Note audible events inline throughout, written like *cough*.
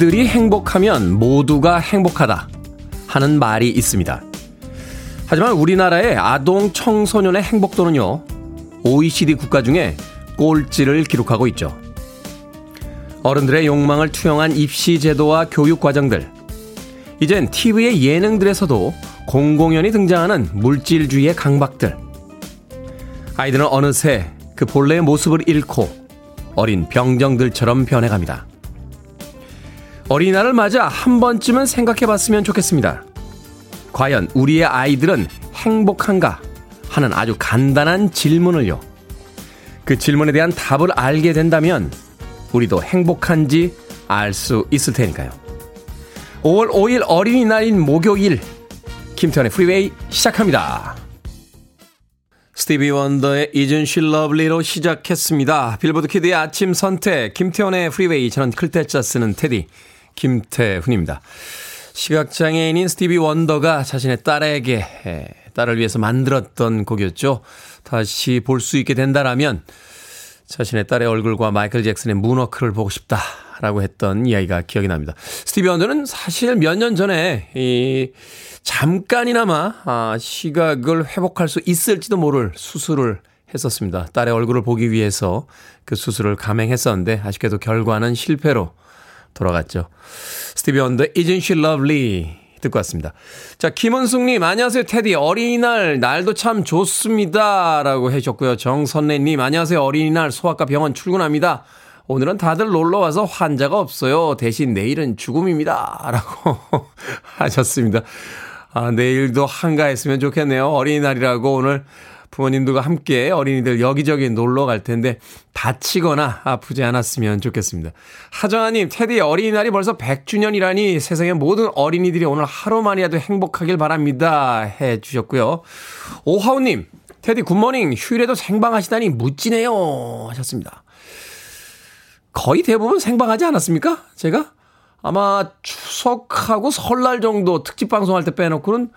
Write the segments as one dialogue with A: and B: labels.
A: 아이들이 행복하면 모두가 행복하다 하는 말이 있습니다. 하지만 우리나라의 아동 청소년의 행복도는요, OECD 국가 중에 꼴찌를 기록하고 있죠. 어른들의 욕망을 투영한 입시 제도와 교육 과정들. 이젠 TV의 예능들에서도 공공연히 등장하는 물질주의의 강박들. 아이들은 어느새 그 본래의 모습을 잃고 어린 병정들처럼 변해갑니다. 어린이날을 맞아 한 번쯤은 생각해 봤으면 좋겠습니다. 과연 우리의 아이들은 행복한가? 하는 아주 간단한 질문을요. 그 질문에 대한 답을 알게 된다면 우리도 행복한지 알 수 있을 테니까요. 5월 5일 어린이날인 목요일 김태현의 프리웨이 시작합니다. 스티비 원더의 Isn't She Lovely로 시작했습니다. 빌보드 kid의 아침 선택 김태훈의 프리웨이 저는 클테짜 쓰는 테디 김태훈입니다. 시각장애인인 스티비 원더가 자신의 딸에게 딸을 위해서 만들었던 곡이었죠. 다시 볼 수 있게 된다라면 자신의 딸의 얼굴과 마이클 잭슨의 moonwalk를 보고 싶다라고 했던 이야기가 기억이 납니다. 스티비 원더는 사실 몇 년 전에 이 잠깐이나마 아, 시각을 회복할 수 있을지도 모를 수술을 했었습니다. 딸의 얼굴을 보기 위해서 그 수술을 감행했었는데 아쉽게도 결과는 실패로 돌아갔죠. 스티비 원더 Isn't She Lovely 듣고 왔습니다. 자, 김은숙님, 안녕하세요, 테디. 어린이날, 날도 참 좋습니다. 라고 해주셨고요. 정선래님, 안녕하세요, 어린이날, 소아과 병원 출근합니다. 오늘은 다들 놀러와서 환자가 없어요. 대신 내일은 죽음입니다. *laughs* 라고 하셨습니다. 아, 내일도 한가했으면 좋겠네요. 어린이날이라고 오늘 부모님들과 함께 어린이들 여기저기 놀러 갈 텐데 다치거나 아프지 않았으면 좋겠습니다. 하정아님, 테디 어린이날이 벌써 100주년이라니 세상의 모든 어린이들이 오늘 하루만이라도 행복하길 바랍니다. 해 주셨고요. 오하우님, 테디 굿모닝 휴일에도 생방하시다니 무찌네요 하셨습니다. 거의 대부분 생방하지 않았습니까? 제가? 아마 추석하고 설날 정도 특집 방송할 때 빼놓고는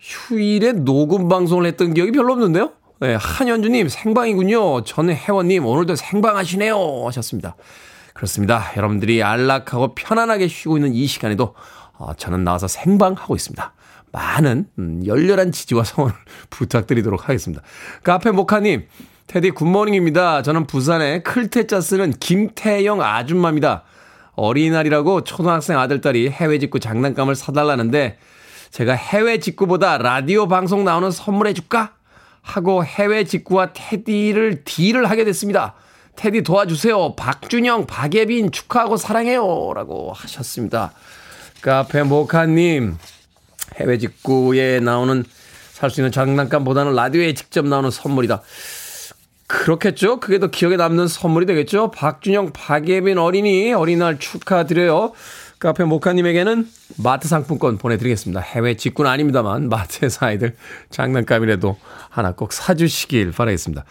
A: 휴일에 녹음 방송을 했던 기억이 별로 없는데요? 네, 한현주님 생방이군요. 전에 회원님 오늘도 생방하시네요 하셨습니다. 그렇습니다. 여러분들이 안락하고 편안하게 쉬고 있는 이 시간에도 어, 저는 나와서 생방하고 있습니다. 많은 음, 열렬한 지지와 성원을 *laughs* 부탁드리도록 하겠습니다. 카페 모카님 테디 good morning입니다. 저는 부산에 클테짜 쓰는 김태영 아줌마입니다. 어린이날이라고 초등학생 아들딸이 해외 직구 장난감을 사달라는데 제가 해외 직구보다 라디오 방송 나오는 선물해 줄까? 하고 해외 직구와 테디를 deal을 하게 됐습니다. 테디 도와주세요. 박준영, 박예빈 축하하고 사랑해요. 라고 하셨습니다. 카페 모카님, 해외 직구에 나오는 살 수 있는 장난감보다는 라디오에 직접 나오는 선물이다. 그렇겠죠? 그게 더 기억에 남는 선물이 되겠죠? 박준영, 박예빈 어린이 어린이날 축하드려요. 카페 모카님에게는 마트 상품권 보내드리겠습니다. 해외 직구는 아닙니다만 마트에서 아이들 장난감이라도 하나 꼭 사주시길 바라겠습니다.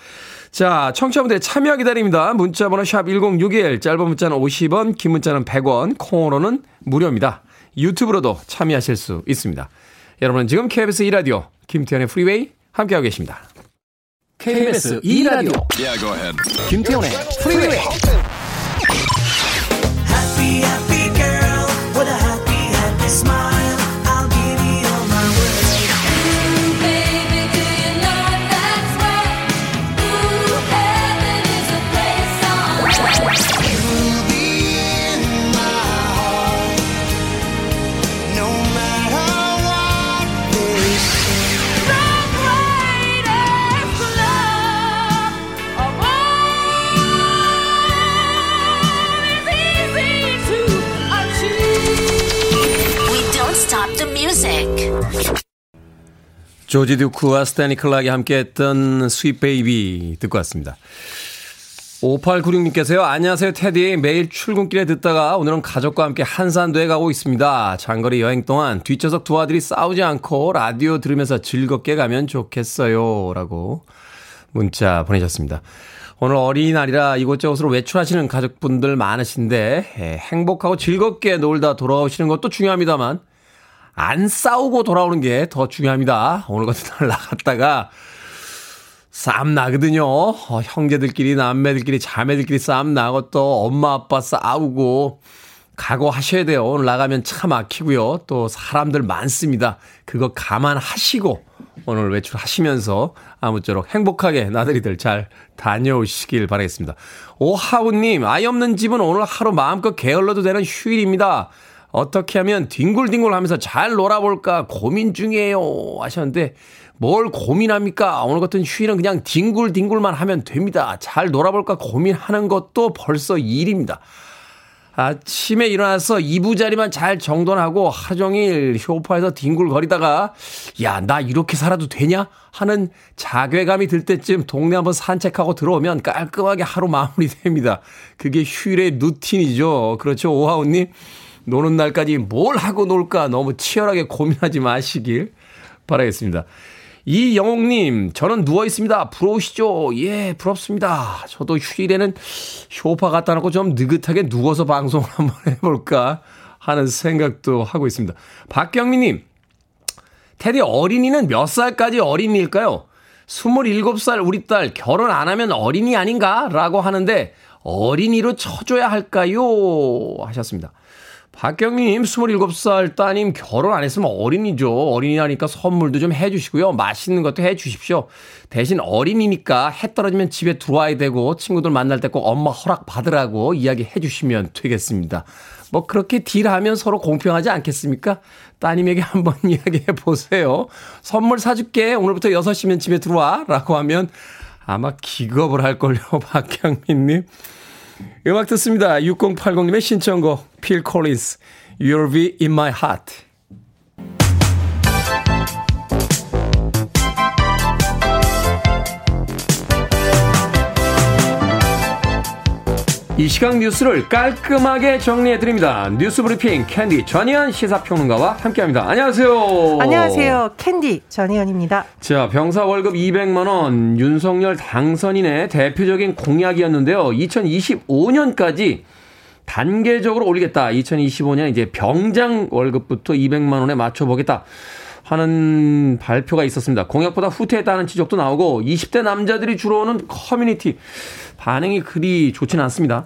A: 자, 청취자분들 참여 기다립니다. 문자번호 샵 1061, 짧은 문자는 50원, 긴 문자는 100원, 콩으로는 무료입니다. 유튜브로도 참여하실 수 있습니다. 여러분은 지금 KBS 2라디오 김태현의 프리웨이 함께하고 계십니다. KBS 2라디오 yeah, 김태현의 프리웨이 조지 듀크와 스탠리 클락이 함께했던 Sweet Baby 듣고 왔습니다. 5896님께서요. 안녕하세요, 테디. 매일 출근길에 듣다가 오늘은 가족과 함께 한산도에 가고 있습니다. 장거리 여행 동안 뒷좌석 두 아들이 싸우지 않고 라디오 들으면서 즐겁게 가면 좋겠어요. 라고 문자 보내셨습니다. 오늘 어린이날이라 이곳저곳으로 외출하시는 가족분들 많으신데 예, 행복하고 즐겁게 놀다 돌아오시는 것도 중요합니다만 안 싸우고 돌아오는 게 더 중요합니다. 오늘 같은 날 나갔다가 싸움 나거든요. 어, 형제들끼리, 남매들끼리, 자매들끼리 싸움 나고 또 엄마 아빠 싸우고 각오하셔야 돼요. 오늘 나가면 차 막히고요. 또 사람들 많습니다. 그거 감안하시고 오늘 외출하시면서 아무쪼록 행복하게 나들이들 잘 다녀오시길 바라겠습니다. 오하우님, 아이 없는 집은 오늘 하루 마음껏 게을러도 되는 휴일입니다. 어떻게 하면 뒹굴뒹굴 하면서 잘 놀아볼까 고민 중이에요. 하셨는데, 뭘 고민합니까? 오늘 같은 휴일은 그냥 뒹굴뒹굴만 하면 됩니다. 잘 놀아볼까 고민하는 것도 벌써 일입니다. 아침에 일어나서 이부자리만 잘 정돈하고 하루 종일 쇼파에서 뒹굴거리다가 야, 나 이렇게 살아도 되냐? 하는 자괴감이 들 때쯤 동네 한번 산책하고 들어오면 깔끔하게 하루 마무리됩니다. *laughs* 그게 휴일의 루틴이죠. 그렇죠. 오하우님. 노는 날까지 뭘 하고 놀까 너무 치열하게 고민하지 마시길 바라겠습니다. 이영옥님, 저는 누워 있습니다. 부러우시죠? 예, 부럽습니다. 저도 휴일에는 쇼파 갖다 놓고 좀 느긋하게 누워서 방송을 *laughs* 한번 해볼까 하는 생각도 하고 있습니다. 박경민님, 테디 어린이는 몇 살까지 어린이일까요? 27살 우리 딸 결혼 안 하면 어린이 아닌가? 라고 하는데 어린이로 쳐줘야 할까요? 하셨습니다. 박경님, 27살 따님 결혼 안 했으면 어린이죠. 어린이라니까 선물도 좀 해주시고요. 맛있는 것도 해주십시오. 대신 어린이니까 해 떨어지면 집에 들어와야 되고 친구들 만날 때 꼭 엄마 허락 받으라고 이야기 해주시면 되겠습니다. 뭐 그렇게 딜하면 서로 공평하지 않겠습니까? 따님에게 한번 *laughs* 이야기해 보세요. 선물 사줄게. 오늘부터 6시면 집에 들어와. 라고 하면 아마 기겁을 할걸요. *laughs* 박경민님. 음악 듣습니다. 6080님의 신청곡 필 콜린스 You'll be in my heart. 이 시각 뉴스를 깔끔하게 정리해드립니다. 뉴스 브리핑 캔디 전희연 시사평론가와 함께합니다. 안녕하세요.
B: 안녕하세요. 캔디 전희연입니다.
A: 자, 병사 월급 200만원 윤석열 당선인의 대표적인 공약이었는데요. 2025년까지 단계적으로 올리겠다. 2025년 이제 병장 월급부터 200만 원에 맞춰보겠다. 하는 발표가 있었습니다. 공약보다 후퇴했다는 지적도 나오고 20대 남자들이 주로 오는 커뮤니티 반응이 그리 좋지는 않습니다.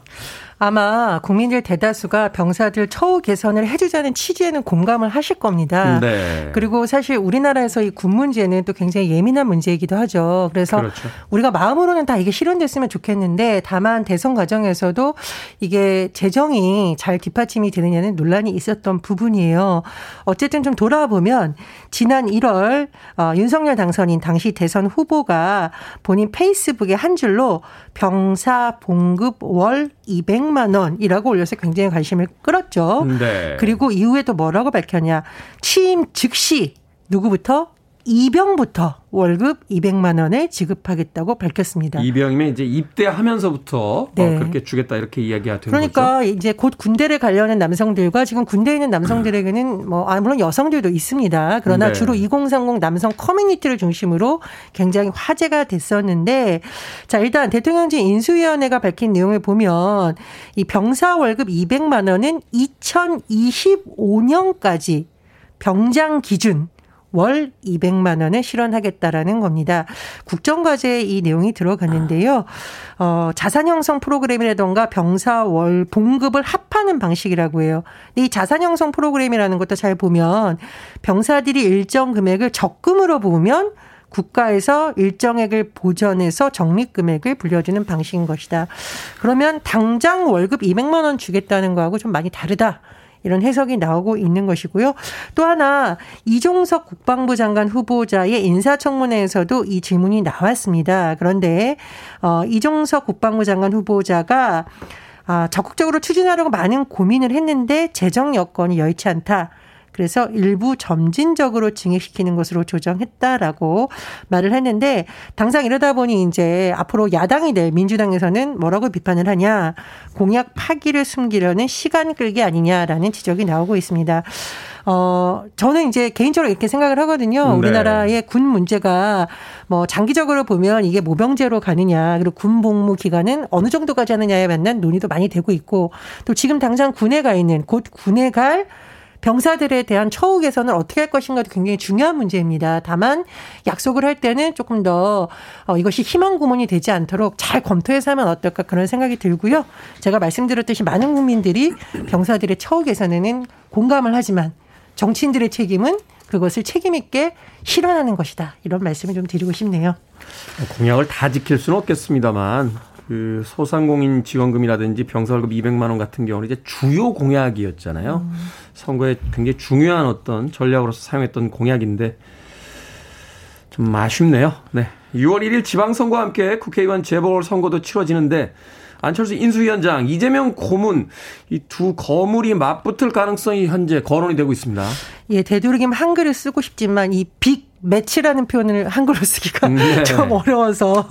B: 아마 국민들 대다수가 병사들 처우 개선을 해주자는 취지에는 공감을 하실 겁니다. 네. 그리고 사실 우리나라에서 이 군 문제는 또 굉장히 예민한 문제이기도 하죠. 그래서 그렇죠. 우리가 마음으로는 다 이게 실현됐으면 좋겠는데 다만 대선 과정에서도 이게 재정이 잘 뒷받침이 되느냐는 논란이 있었던 부분이에요. 어쨌든 좀 돌아보면 지난 1월 어, 윤석열 당선인 당시 대선 후보가 본인 페이스북에 한 줄로 병사 봉급 월200 만 원이라고 올려서 굉장히 관심을 끌었죠. 네. 그리고 이후에 또 뭐라고 밝혔냐. 취임 즉시 누구부터 이병부터 월급 200만 원을 지급하겠다고 밝혔습니다.
A: 이병이면 이제 입대하면서부터 어, 네. 어, 그렇게 주겠다 이렇게 이야기가 된
B: 그러니까 거죠. 이제 곧 군대를 가려는 남성들과 지금 군대에 있는 남성들에게는 뭐 아, 물론 여성들도 있습니다. 그러나 네. 주로 2030 남성 커뮤니티를 중심으로 굉장히 화제가 됐었는데 자 일단 대통령직 인수위원회가 밝힌 내용을 보면 이 병사 월급 200만 원은 2025년까지 병장 기준 월 200만 원에 실현하겠다라는 겁니다. 국정과제에 이 내용이 들어갔는데요. 어, 자산 형성 프로그램이라던가 병사 월 봉급을 합하는 방식이라고 해요. 이 자산 형성 프로그램이라는 것도 잘 보면 병사들이 일정 금액을 적금으로 보면 국가에서 일정액을 보전해서 적립 금액을 불려주는 방식인 것이다. 그러면 당장 월급 200만 원 주겠다는 거하고 좀 많이 다르다. 이런 해석이 나오고 있는 것이고요. 또 하나 이종석 국방부 장관 후보자의 인사청문회에서도 이 질문이 나왔습니다. 그런데 어 이종석 국방부 장관 후보자가 아, 적극적으로 추진하려고 많은 고민을 했는데 재정 여건이 여의치 않다. 그래서 일부 점진적으로 증액시키는 것으로 조정했다라고 말을 했는데 당장 이러다 보니 이제 앞으로 야당이 될 민주당에서는 뭐라고 비판을 하냐 공약 파기를 숨기려는 시간 끌기 아니냐라는 지적이 나오고 있습니다. 어, 저는 이제 개인적으로 이렇게 생각을 하거든요. 네. 우리나라의 군 문제가 뭐 장기적으로 보면 이게 모병제로 가느냐, 그리고 군 복무 기간은 어느 정도까지 하느냐에 맞는 논의도 많이 되고 있고, 또 지금 당장 군에 가 있는, 곧 군에 갈 병사들에 대한 처우 개선을 어떻게 할 것인가도 굉장히 중요한 문제입니다. 다만 약속을 할 때는 조금 더 어, 이것이 희망 고문이 되지 않도록 잘 검토해서 하면 어떨까 그런 생각이 들고요. 제가 말씀드렸듯이 많은 국민들이 병사들의 처우 개선에는 공감을 하지만 정치인들의 책임은 그것을 책임있게 실현하는 것이다. 이런 말씀을 좀 드리고 싶네요.
A: 공약을 다 지킬 수는 없겠습니다만 그 소상공인 지원금이라든지 병사 월급 200만 원 같은 경우는 이제 주요 공약이었잖아요. 음. 선거에 굉장히 중요한 어떤 전략으로서 사용했던 공약인데 좀 아쉽네요. 네. 6월 1일 지방선거와 함께 국회의원 재보궐선거도 치러지는데 안철수 인수위원장, 이재명 고문 이 두 거물이 맞붙을 가능성이 현재 거론이 되고 있습니다.
B: 예, 되도록이면 한글을 쓰고 싶지만 이빅 매치라는 표현을 한글로 쓰기가 네. *laughs* 좀 어려워서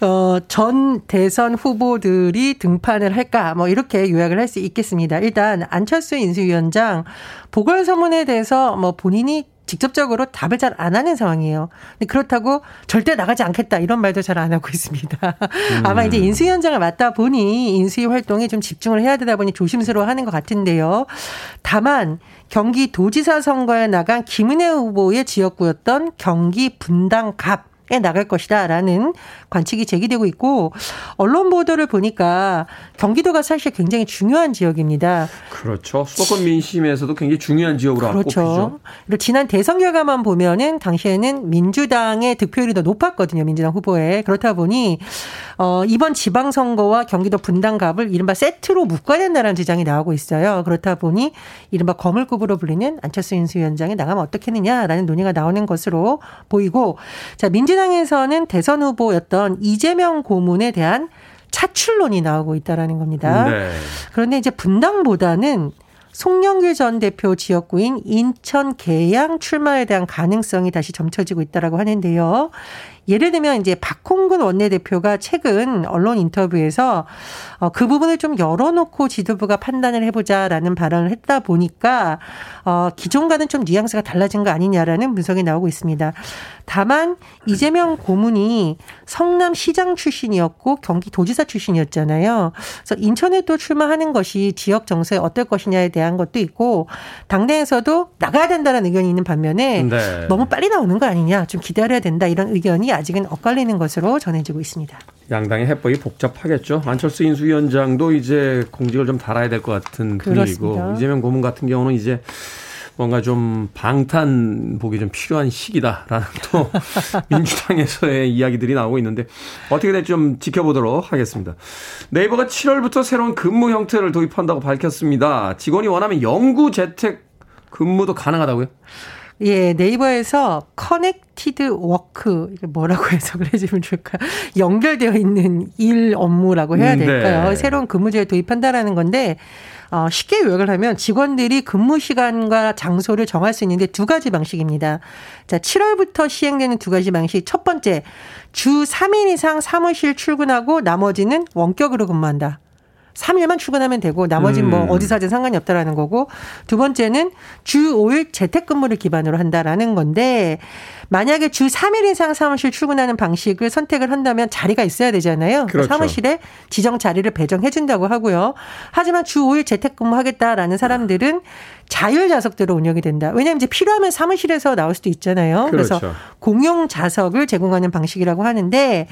B: 어, 전 대선 후보들이 등판을 할까 뭐 이렇게 요약을 할 수 있겠습니다. 일단 안철수 인수위원장 보궐선문에 대해서 뭐 본인이 직접적으로 답을 잘 안 하는 상황이에요. 근데 그렇다고 절대 나가지 않겠다 이런 말도 잘 안 하고 있습니다. 음. 아마 이제 인수위 원장을 맡다 보니 인수위 활동에 좀 집중을 해야 되다 보니 조심스러워 하는 것 같은데요. 다만 경기도지사 선거에 나간 김은혜 후보의 지역구였던 경기 분당갑 에 나갈 것이다라는 관측이 제기되고 있고 언론 보도를 보니까 경기도가 사실 굉장히 중요한 지역입니다.
A: 그렇죠. 수도권 민심에서도 굉장히 중요한 지역으로 그렇죠. 꼽히죠.
B: 그리고 지난 대선 결과만 보면은 당시에는 민주당의 득표율이 더 높았거든요. 민주당 후보에 그렇다 보니 어 이번 지방선거와 경기도 분당갑을 이른바 세트로 묶어야 된다는 주장이 나오고 있어요. 그렇다 보니 이른바 거물급으로 불리는 안철수 인수위원장이 나가면 어떻겠느냐라는 논의가 나오는 것으로 보이고 자 민주 민주당에서는 대선 후보였던 이재명 고문에 대한 차출론이 나오고 있다라는 겁니다. 네. 그런데 이제 분당보다는 송영길 전 대표 지역구인 인천 계양 출마에 대한 가능성이 다시 점쳐지고 있다라고 하는데요. 예를 들면 이제 박홍근 원내대표가 최근 언론 인터뷰에서 어, 그 부분을 좀 열어놓고 지도부가 판단을 해보자라는 발언을 했다 보니까 어, 기존과는 좀 뉘앙스가 달라진 거 아니냐라는 분석이 나오고 있습니다. 다만 이재명 고문이 성남시장 출신이었고 경기도지사 출신이었잖아요. 그래서 인천에 또 출마하는 것이 지역 정세에 어떨 것이냐에 대한 것도 있고 당내에서도 나가야 된다는 의견이 있는 반면에 네. 너무 빨리 나오는 거 아니냐 좀 기다려야 된다 이런 의견이 아직은 엇갈리는 것으로 전해지고 있습니다.
A: 양당의 해법이 복잡하겠죠. 안철수 인수위원장도 이제 공직을 좀 달아야 될 것 같은 분위기고 이재명 고문 같은 경우는 이제 뭔가 좀 방탄복이 좀 필요한 시기다라는 *laughs* 또 민주당에서의 이야기들이 나오고 있는데 어떻게 될지 좀 지켜보도록 하겠습니다. 네이버가 7월부터 새로운 근무 형태를 도입한다고 밝혔습니다. 직원이 원하면 영구 재택 근무도 가능하다고요?
B: 예, 네이버에서 Connected Work 뭐라고 해석을 해주면 좋을까요? 연결되어 있는 일 업무라고 해야 음, 될까요? 네. 새로운 근무제를 도입한다라는 건데 어, 쉽게 요약을 하면 직원들이 근무 시간과 장소를 정할 수 있는데 두 가지 방식입니다. 자, 7월부터 시행되는 두 가지 방식. 첫 번째, 주 3일 이상 사무실 출근하고 나머지는 원격으로 근무한다. 3일만 출근하면 되고 나머지는 뭐 음. 뭐 어디서 하든 상관이 없다라는 거고 두 번째는 주 5일 재택근무를 기반으로 한다라는 건데 만약에 주 3일 이상 사무실 출근하는 방식을 선택을 한다면 자리가 있어야 되잖아요. 그렇죠. 사무실에 지정 자리를 배정해 준다고 하고요. 하지만 주 5일 재택근무 하겠다라는 사람들은 자율 좌석대로 운영이 된다. 왜냐하면 이제 필요하면 사무실에서 나올 수도 있잖아요. 그렇죠. 그래서 공용 좌석을 제공하는 방식이라고 하는데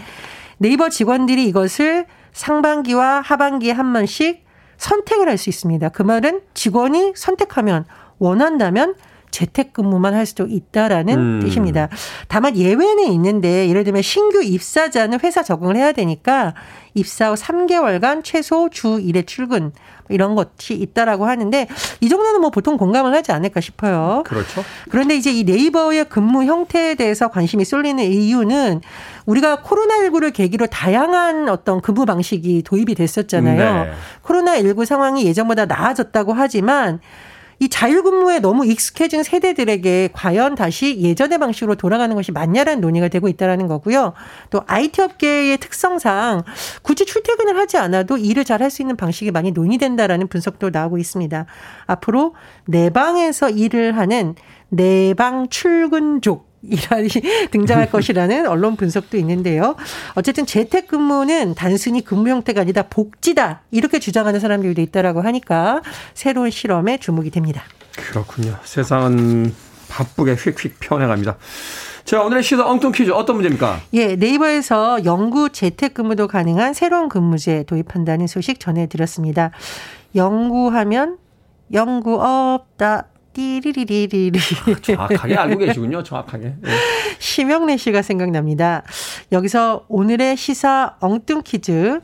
B: 네이버 직원들이 이것을 상반기와 하반기에 한 번씩 선택을 할 수 있습니다. 그 말은 직원이 선택하면 원한다면 재택근무만 할 수도 있다라는 음. 뜻입니다. 다만 예외는 있는데 예를 들면 신규 입사자는 회사 적응을 해야 되니까 입사 후 3개월간 최소 주 1회 출근 이런 것이 있다라고 하는데 이 정도는 뭐 보통 공감을 하지 않을까 싶어요.
A: 그렇죠.
B: 그런데 이제 이 네이버의 근무 형태에 대해서 관심이 쏠리는 이유는 우리가 코로나19를 계기로 다양한 어떤 근무 방식이 도입이 됐었잖아요. 네. 코로나19 상황이 예전보다 나아졌다고 하지만 이 자율근무에 너무 익숙해진 세대들에게 과연 다시 예전의 방식으로 돌아가는 것이 맞냐라는 논의가 되고 있다라는 거고요. 또 IT 업계의 특성상 굳이 출퇴근을 하지 않아도 일을 잘 할 수 있는 방식이 많이 논의된다라는 분석도 나오고 있습니다. 앞으로 내 방에서 일을 하는 내방 출근족 이란이 *laughs* 등장할 것이라는 언론 분석도 있는데요. 어쨌든 재택근무는 단순히 근무 형태가 아니다 복지다 이렇게 주장하는 사람들도 있다라고 하니까 새로운 실험에 주목이 됩니다.
A: 그렇군요. 세상은 바쁘게 휙휙 편해갑니다. 자, 오늘의 시사 엉뚱 퀴즈 어떤 문제입니까?
B: 예, 네이버에서 영구 재택근무도 가능한 새로운 근무제 도입한다는 소식 전해드렸습니다. 영구하면 영구 없다. 띠리리리리리.
A: 정확하게 알고 계시군요. 정확하게. 네.
B: 심영래 씨가 생각납니다. 여기서 오늘의 시사 엉뚱 퀴즈.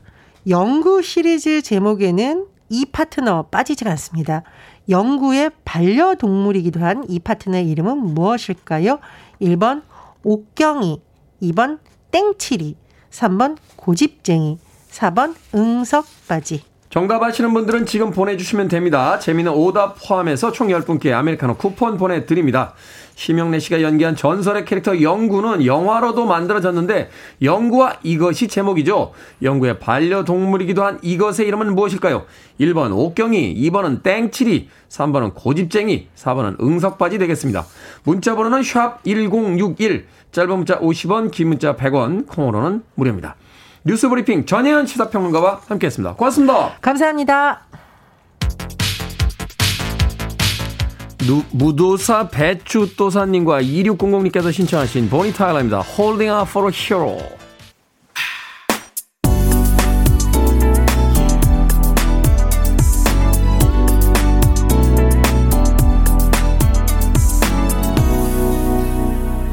B: 영구 시리즈 제목에는 이 파트너 빠지지 않습니다. 영구의 반려동물이기도 한 이 파트너의 이름은 무엇일까요? 1번 옥경이, 2번 땡치리, 3번 고집쟁이, 4번 응석바지.
A: 정답 아시는 분들은 지금 보내주시면 됩니다. 재미는 오답 포함해서 총 10분께 아메리카노 쿠폰 보내드립니다. 심영래 씨가 연기한 전설의 캐릭터 영구는 영화로도 만들어졌는데 영구와 이것이 제목이죠. 영구의 반려동물이기도 한 이것의 이름은 무엇일까요? 1번 옥경이, 2번은 땡치리, 3번은 고집쟁이, 4번은 응석바지 되겠습니다. 문자 번호는 샵 1061, 짧은 문자 50원, 긴 문자 100원, 콩으로는 무료입니다. 뉴스브리핑 전혜연 시사평론가와 함께했습니다. 고맙습니다.
B: 감사합니다.
A: 누, 무도사 배추도사님과 2600님께서 신청하신 보니 타일러입니다. Holding Out for a Hero.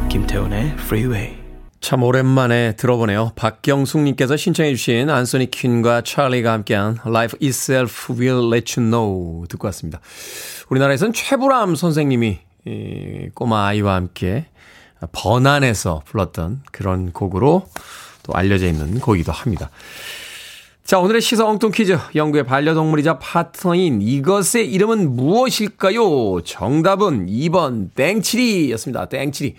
A: 김태훈의 Freeway. 참 오랜만에 들어보네요. 박경숙님께서 신청해주신 안소니 퀸과 찰리가 함께한 Life Itself Will Let You Know 듣고 왔습니다. 우리나라에선 최불암 선생님이 이 꼬마 아이와 함께 번안에서 불렀던 그런 곡으로 또 알려져 있는 곡이기도 합니다. 자, 오늘의 시사 엉뚱 퀴즈. 영구의 반려동물이자 파트너인 이것의 이름은 무엇일까요? 정답은 2번 땡치리였습니다. 땡치리.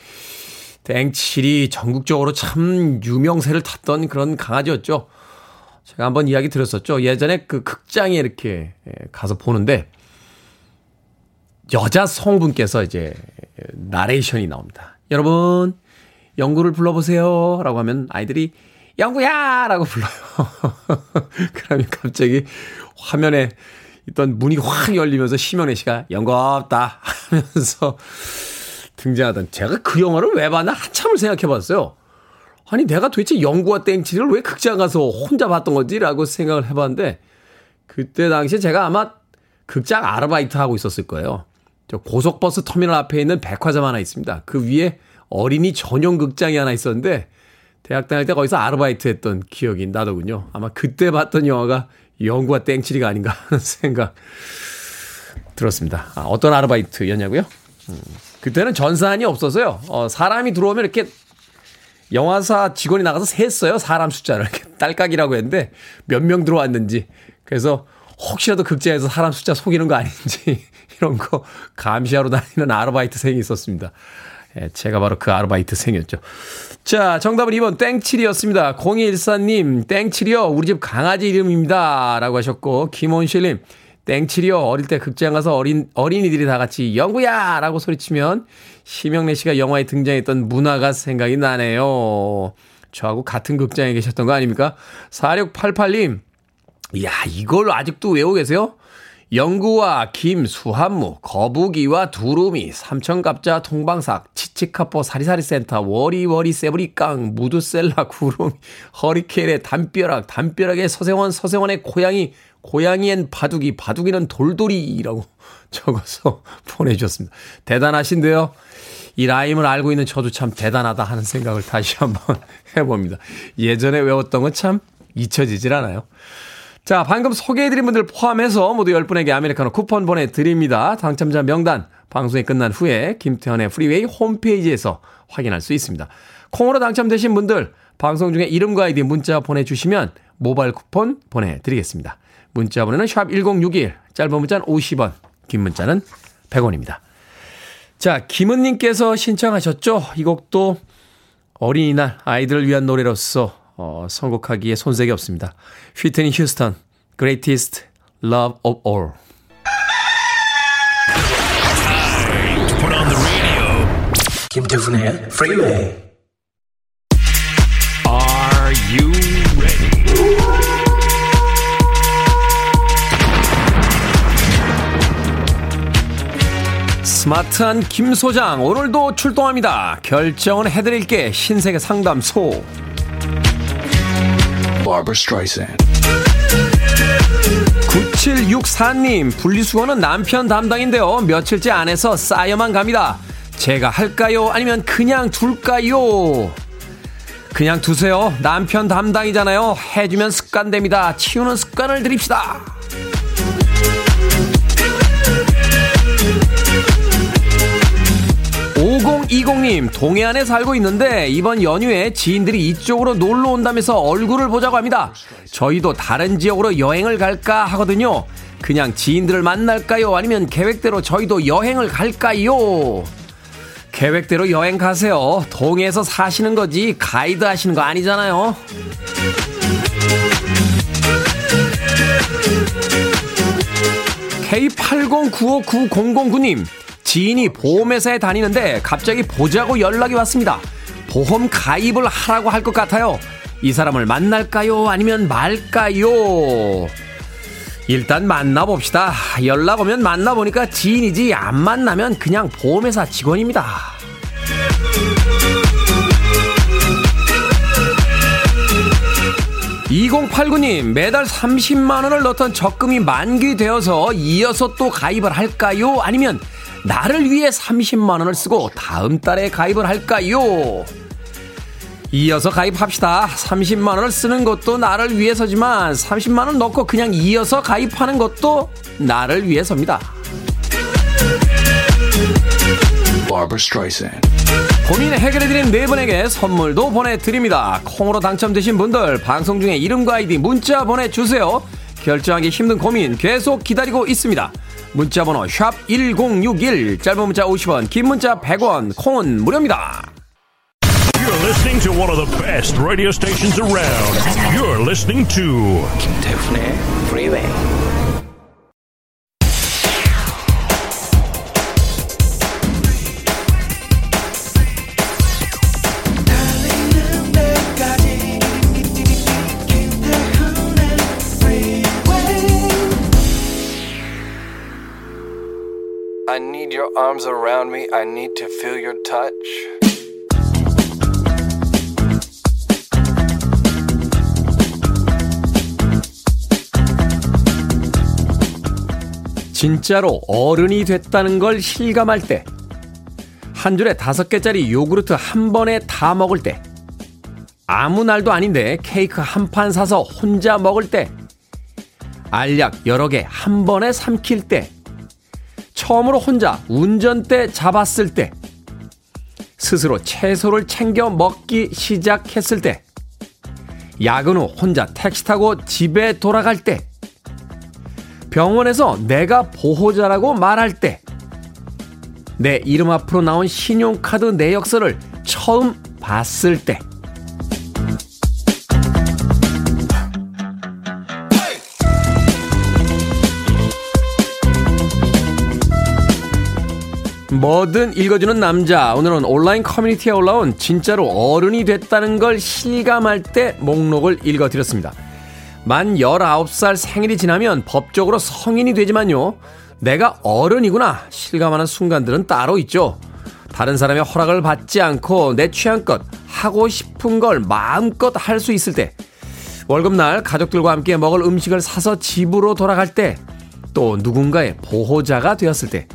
A: 땡칠이 전국적으로 참 유명세를 탔던 그런 강아지였죠. 제가 한번 이야기 드렸었죠. 예전에 그 극장에 이렇게 가서 보는데 여자 성분께서 이제 나레이션이 나옵니다. 여러분, 영구를 불러보세요. 라고 하면 아이들이 영구야! 라고 불러요. *laughs* 그러면 갑자기 화면에 있던 문이 확 열리면서 심연애 씨가 영구 없다 *laughs* 하면서 등장하던 제가 그 영화를 왜 봤나 한참을 생각해 봤어요. 아니 내가 도대체 영구와 땡치를 왜 극장 가서 혼자 봤던 거지라고 생각을 해봤는데 그때 당시에 제가 아마 극장 아르바이트 하고 있었을 거예요. 저 고속버스 터미널 앞에 있는 백화점 하나 있습니다. 그 위에 어린이 전용 극장이 하나 있었는데 대학 다닐 때 거기서 아르바이트 했던 기억이 나더군요. 아마 그때 봤던 영화가 영구와 땡치리가 아닌가 하는 *laughs* 생각 들었습니다. 아, 어떤 아르바이트였냐고요? 음. 그때는 전산이 없어서요. 어, 사람이 들어오면 이렇게 영화사 직원이 나가서 셌어요. 사람 숫자를. 딸깍이라고 했는데 몇 명 들어왔는지. 그래서 혹시라도 극장에서 사람 숫자 속이는 거 아닌지 *laughs* 이런 거 감시하러 다니는 아르바이트생이 있었습니다. 예, 제가 바로 그 아르바이트생이었죠. 자, 정답은 2번 땡칠이었습니다. 0214님, 땡칠이요. 우리 집 강아지 이름입니다. 라고 하셨고, 김원실님, 땡칠이요. 어릴 때 극장 가서 어린, 어린이들이 다 같이 영구야! 라고 소리치면 심영래 씨가 영화에 등장했던 문화가 생각이 나네요. 저하고 같은 극장에 계셨던 거 아닙니까? 4688님. 이야, 이걸 아직도 외우고 계세요? 영구와 김, 수한무, 거북이와 두루미, 삼천갑자, 통방삭, 치치카포, 사리사리센터, 워리워리, 세브리깡, 무드셀라, 구름, 허리케인의 담벼락, 담벼락의 서세원, 서세원의 고양이, 고양이엔 바둑이, 바둑이는 돌돌이라고 *laughs* 적어서 *laughs* 보내주셨습니다. 대단하신데요. 이 rhyme을 알고 있는 저도 참 대단하다 하는 생각을 다시 *laughs* 한번 해봅니다. 예전에 외웠던 건 참 잊혀지질 않아요. 자, 방금 소개해드린 분들 포함해서 모두 10분에게 아메리카노 쿠폰 보내드립니다. 당첨자 명단 방송이 끝난 후에 김태현의 프리웨이 홈페이지에서 확인할 수 있습니다. 콩으로 당첨되신 분들 방송 중에 이름과 아이디 문자 보내주시면 모바일 쿠폰 보내드리겠습니다. 문자 번호는 샵 1061, 짧은 문자는 50원, 긴 문자는 100원입니다. 자, 김은님께서 신청하셨죠? 이 곡도 어린이날 아이들을 위한 노래로서 어, 선곡하기에 손색이 없습니다. 휘트니 휴스턴, Greatest Love of All. 김태훈의 Freeway. Are 스마트한 김 소장 오늘도 출동합니다. 결정은 해드릴게 신세계 상담소. 9764님 분리수거는 남편 담당인데요. 며칠째 안 해서 쌓여만 갑니다. 제가 할까요? 아니면 그냥 둘까요? 그냥 두세요. 남편 담당이잖아요. 해주면 습관됩니다. 치우는 습관을 들입시다. 5020님, 동해안에 살고 있는데 이번 연휴에 지인들이 이쪽으로 놀러 온다면서 얼굴을 보자고 합니다. 저희도 다른 지역으로 여행을 갈까 하거든요. 그냥 지인들을 만날까요? 아니면 계획대로 저희도 여행을 갈까요? 계획대로 여행 가세요. 동해에서 사시는 거지 가이드 하시는 거 아니잖아요. K80959009님, 지인이 보험회사에 다니는데 갑자기 보자고 연락이 왔습니다. 보험 가입을 하라고 할 것 같아요. 이 사람을 만날까요? 아니면 말까요? 일단 만나봅시다. 연락 오면 만나보니까 지인이지 안 만나면 그냥 보험회사 직원입니다. 2089님, 매달 30만 원을 넣던 적금이 만기되어서 이어서 또 가입을 할까요? 아니면 나를 위해 30만 원을 쓰고 다음 달에 가입을 할까요? 이어서 가입합시다. 30만 원을 쓰는 것도 나를 위해서지만 30만 원 넣고 그냥 이어서 가입하는 것도 나를 위해서입니다. 고민 해결해드린 네 분에게 선물도 보내드립니다. 콩으로 당첨되신 분들 방송 중에 이름과 아이디 문자 보내주세요. 결정하기 힘든 고민 계속 기다리고 있습니다. 문자번호 1061, 짧은 문자 50원, 긴 문자 100원, 콩은 무료입니다.
C: You're listening to one of the best radio stations around. You're listening to 김태훈의 Freeway. Arms around me. I need to feel your touch.
A: 진짜로 어른이 됐다는 걸 실감할 때, 한 줄에 다섯 개짜리 요구르트 한 번에 다 먹을 때, 아무 날도 아닌데 케이크 한 판 사서 혼자 먹을 때, 알약 여러 개 한 번에 삼킬 때, 처음으로 혼자 운전대 잡았을 때, 스스로 채소를 챙겨 먹기 시작했을 때, 야근 후 혼자 택시 타고 집에 돌아갈 때, 병원에서 내가 보호자라고 말할 때, 내 이름 앞으로 나온 신용카드 내역서를 처음 봤을 때, 뭐든 읽어주는 남자. 오늘은 온라인 커뮤니티에 올라온 진짜로 어른이 됐다는 걸 실감할 때 목록을 읽어드렸습니다. 만 19살 생일이 지나면 법적으로 성인이 되지만요. 내가 어른이구나 실감하는 순간들은 따로 있죠. 다른 사람의 허락을 받지 않고 내 취향껏 하고 싶은 걸 마음껏 할 수 있을 때, 월급날 가족들과 함께 먹을 음식을 사서 집으로 돌아갈 때, 또 누군가의 보호자가 되었을 때,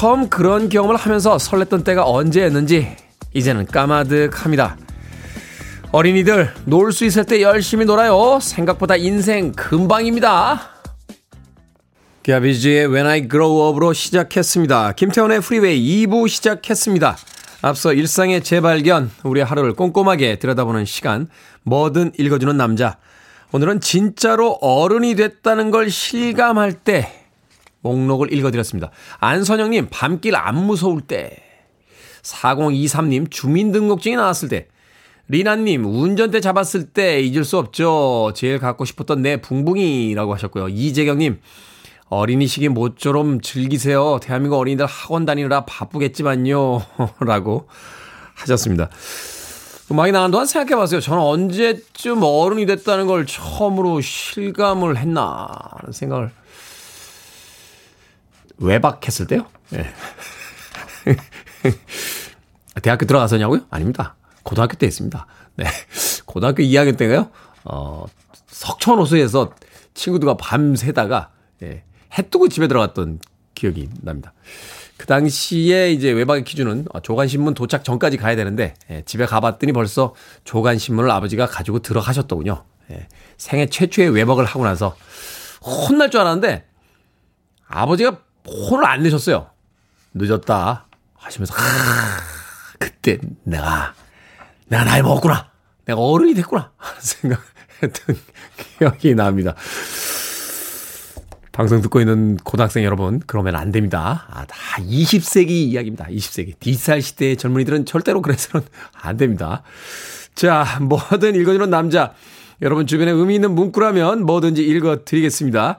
A: 처음 그런 경험을 하면서 설렜던 때가 언제였는지 이제는 까마득합니다. 어린이들 놀 수 있을 때 열심히 놀아요. 생각보다 인생 금방입니다. 가비지의 When I Grow Up로 시작했습니다. 김태원의 프리웨이 2부 시작했습니다. 앞서 일상의 재발견, 우리 하루를 꼼꼼하게 들여다보는 시간, 뭐든 읽어주는 남자. 오늘은 진짜로 어른이 됐다는 걸 실감할 때 목록을 읽어드렸습니다. 안선영님, 밤길 안 무서울 때. 4023님, 주민등록증이 나왔을 때. 리나님, 운전대 잡았을 때 잊을 수 없죠. 제일 갖고 싶었던 내 붕붕이라고 하셨고요. 이재경님, 어린이 시기 모쪼록 즐기세요. 대한민국 어린이들 학원 다니느라 바쁘겠지만요. *laughs* 라고 하셨습니다. 음악이 나간 동안 생각해 봤어요. 저는 언제쯤 어른이 됐다는 걸 처음으로 실감을 했나. 하는 생각을 외박했을 때요? 예. *laughs* 대학교 들어가서냐고요? 아닙니다. 고등학교 때 했습니다. 네. 고등학교 2학년 때가요, 어, 석촌호수에서 친구들과 밤새다가, 예, 해 뜨고 집에 들어갔던 기억이 납니다. 그 당시에 이제 외박의 기준은 조간신문 도착 전까지 가야 되는데, 예, 집에 가봤더니 벌써 조간신문을 아버지가 가지고 들어가셨더군요. 예, 생애 최초의 외박을 하고 나서 혼날 줄 알았는데, 아버지가 혼을 안 내셨어요. 늦었다. 하시면서, 하, 그때 내가, 내가 나이 먹었구나. 내가 어른이 됐구나. 생각했던 기억이 납니다. 방송 듣고 있는 고등학생 여러분, 그러면 안 됩니다. 아, 다 20세기 이야기입니다. 20세기. 디지털 시대의 젊은이들은 절대로 그래서는 안 됩니다. 자, 뭐든 읽어주는 남자. 여러분 주변에 의미 있는 문구라면 뭐든지 읽어드리겠습니다.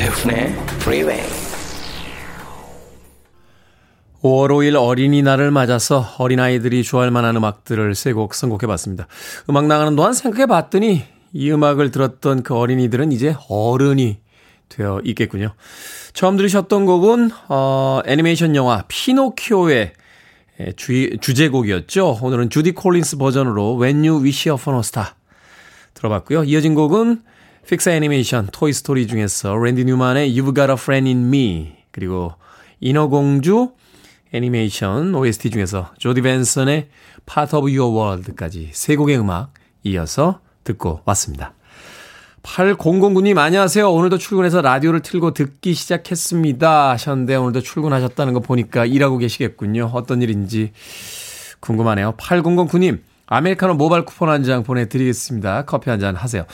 A: it. 김태훈의 Freeway. 5월 5일 어린이날을 맞아서 어린아이들이 좋아할 만한 음악들을 세 곡 선곡해봤습니다. 음악 나가는 동안 생각해봤더니 이 음악을 들었던 그 어린이들은 이제 어른이 되어 있겠군요. 처음 들으셨던 곡은 어, 애니메이션 영화 피노키오의 주, 주제곡이었죠. 오늘은 주디 콜린스 버전으로 When You Wish Upon a Star 들어봤고요. 이어진 곡은 픽사 애니메이션 토이 스토리 중에서 랜디 뉴만의 You've Got a Friend in Me 그리고 인어공주 애니메이션 OST 중에서 조디 벤슨의 Part of Your World까지 세 곡의 음악 이어서 듣고 왔습니다. 8009님 안녕하세요. 오늘도 출근해서 라디오를 틀고 듣기 시작했습니다. 하셨는데 오늘도 출근하셨다는 거 보니까 일하고 계시겠군요. 어떤 일인지 궁금하네요. 8009님 아메리카노 모바일 쿠폰 한 장 보내드리겠습니다. 커피 한 잔 하세요.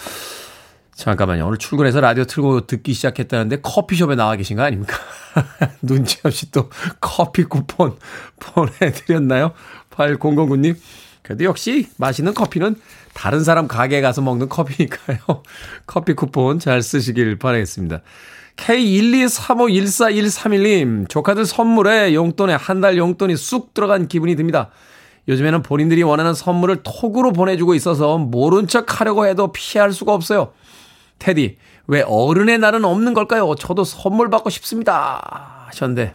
A: 잠깐만요. 오늘 출근해서 라디오 틀고 듣기 시작했다는데 커피숍에 나와 계신 거 아닙니까? *laughs* 눈치 없이 또 커피 쿠폰 보내드렸나요? 8009님. 그래도 역시 맛있는 커피는 다른 사람 가게에 가서 먹는 커피니까요. *laughs* 커피 쿠폰 잘 쓰시길 바라겠습니다. K123514131님, 조카들 선물에 용돈에 한 달 용돈이 쑥 들어간 기분이 듭니다. 요즘에는 본인들이 원하는 선물을 톡으로 보내주고 있어서 모른 척 하려고 해도 피할 수가 없어요. 테디, 왜 어른의 날은 없는 걸까요? 저도 선물 받고 싶습니다. 하셨는데,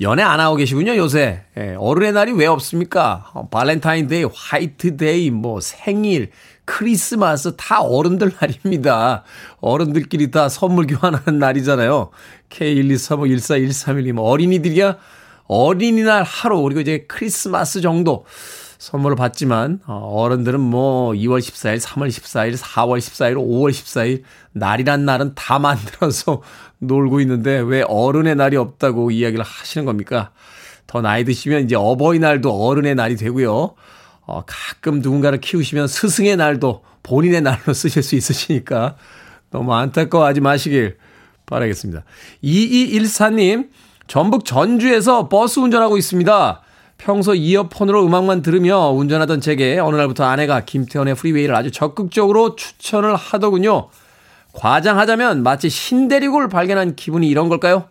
A: 연애 안 하고 계시군요, 요새. 예, 어른의 날이 왜 없습니까? 어, 발렌타인데이, 화이트데이, 뭐 생일, 크리스마스 다 어른들 날입니다. 어른들끼리 다 선물 교환하는 날이잖아요. K123514131님 어린이들이야 어린이날 하루 그리고 이제 크리스마스 정도 선물을 받지만 어, 어른들은 뭐 2월 14일, 3월 14일, 4월 14일, 5월 14일 날이란 날은 다 만들어서 *laughs* 놀고 있는데 왜 어른의 날이 없다고 이야기를 하시는 겁니까? 더 나이 드시면 이제 어버이날도 어른의 날이 되고요. 어, 가끔 누군가를 키우시면 스승의 날도 본인의 날로 *laughs* 쓰실 수 있으시니까 너무 안타까워하지 마시길 바라겠습니다. 2214님, 전북 전주에서 버스 운전하고 있습니다. 평소 이어폰으로 음악만 들으며 운전하던 제게 어느 날부터 아내가 김태원의 프리웨이를 아주 적극적으로 추천을 하더군요. 과장하자면 마치 신대륙을 발견한 기분이 이런 걸까요?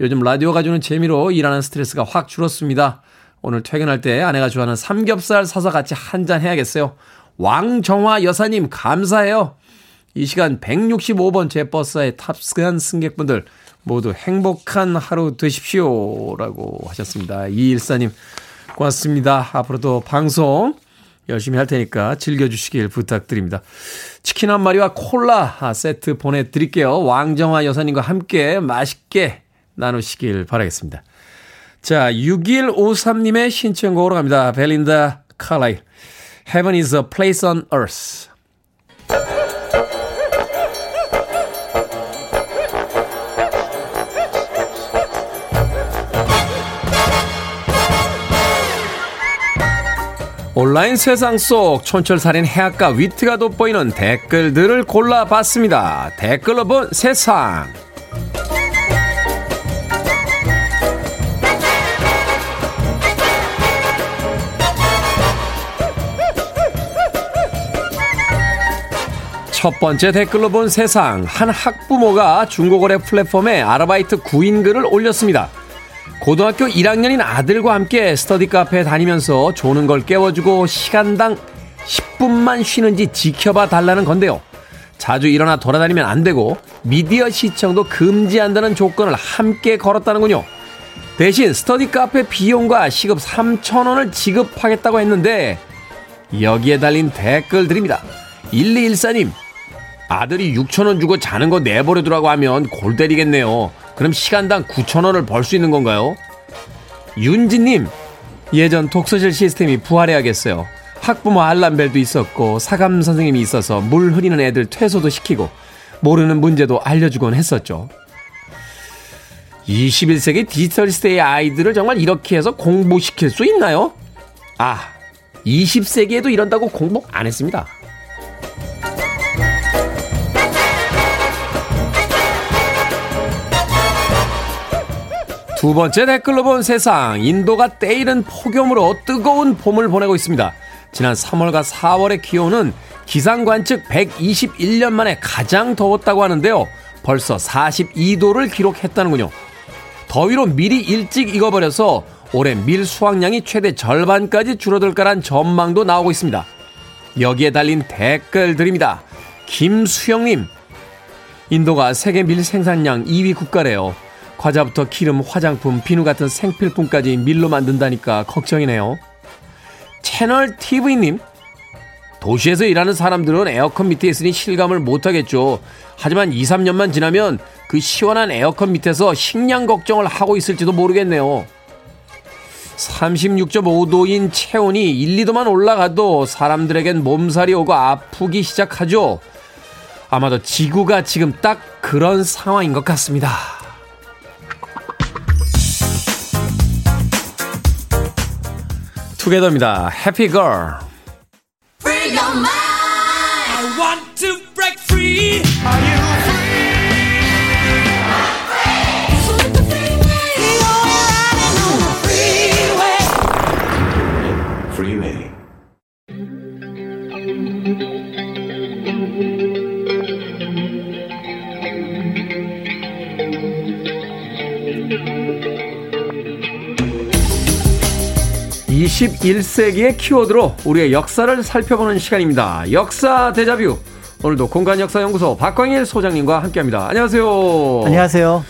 A: 요즘 라디오가 주는 재미로 일하는 스트레스가 확 줄었습니다. 오늘 퇴근할 때 아내가 좋아하는 삼겹살 사서 같이 한 잔 해야겠어요. 왕정화 여사님 감사해요. 이 시간 165번 제 버스에 탑승한 승객분들 모두 행복한 하루 되십시오. 라고 하셨습니다. 이일사님 고맙습니다. 앞으로도 방송 열심히 할 테니까 즐겨주시길 부탁드립니다. 치킨 한 마리와 콜라 세트 보내드릴게요. 왕정화 여사님과 함께 맛있게 나누시길 바라겠습니다. 자, 6153님의 신청곡으로 갑니다. 벨린다 칼라일. Heaven is a place on earth. 온라인 세상 속 촌철살인 해악과 위트가 돋보이는 댓글들을 골라봤습니다. 댓글로 본 세상. 첫 번째 댓글로 본 세상. 한 학부모가 중고거래 플랫폼에 아르바이트 구인글을 올렸습니다. 고등학교 1학년인 아들과 함께 스터디 카페에 다니면서 조는 걸 깨워주고 시간당 10분만 쉬는지 지켜봐 달라는 건데요. 자주 일어나 돌아다니면 안 되고 미디어 시청도 금지한다는 조건을 함께 걸었다는군요. 대신 스터디 카페 비용과 시급 3천원을 지급하겠다고 했는데 여기에 달린 댓글들입니다. 1214님, 아들이 6천원 주고 자는 거 내버려두라고 하면 골 때리겠네요. 그럼 시간당 9천원을 벌 수 있는 건가요? 윤지님, 예전 독서실 시스템이 부활해야겠어요. 학부모 알람벨도 있었고 사감 선생님이 있어서 물 흐리는 애들 퇴소도 시키고 모르는 문제도 알려주곤 했었죠. 21세기 디지털 시대의 아이들을 정말 이렇게 해서 공부시킬 수 있나요? 아, 20세기에도 이런다고 공부 안 했습니다. 두 번째 댓글로 본 세상. 인도가 때이른 폭염으로 뜨거운 봄을 보내고 있습니다. 지난 3월과 4월의 기온은 기상관 측 121년 만에 가장 더웠다고 하는데요. 벌써 42도를 기록했다는군요. 더위로 미리 일찍 익어버려서 올해 밀 수확량이 최대 절반까지 줄어들 거란 전망도 나오고 있습니다. 여기에 달린 댓글들입니다. 김수영님, 인도가 세계 밀 생산량 2위 국가래요. 과자부터 기름, 화장품, 비누 같은 생필품까지 밀로 만든다니까 걱정이네요. 채널 TV님, 도시에서 일하는 사람들은 에어컨 밑에 있으니 실감을 못하겠죠. 하지만 2, 3년만 지나면 그 시원한 에어컨 밑에서 식량 걱정을 하고 있을지도 모르겠네요. 36.5도인 체온이 1, 2도만 올라가도 사람들에겐 몸살이 오고 아프기 시작하죠. 아마도 지구가 지금 딱 그런 상황인 것 같습니다. 투게더입니다. 해피 걸. Free your mind. I want to break free. Are you 21세기의 키워드로 우리의 역사를 살펴보는 시간입니다. 역사 대자뷰. 오늘도 공간역사연구소 박광일 소장님과 함께 합니다. 안녕하세요.
D: 안녕하세요.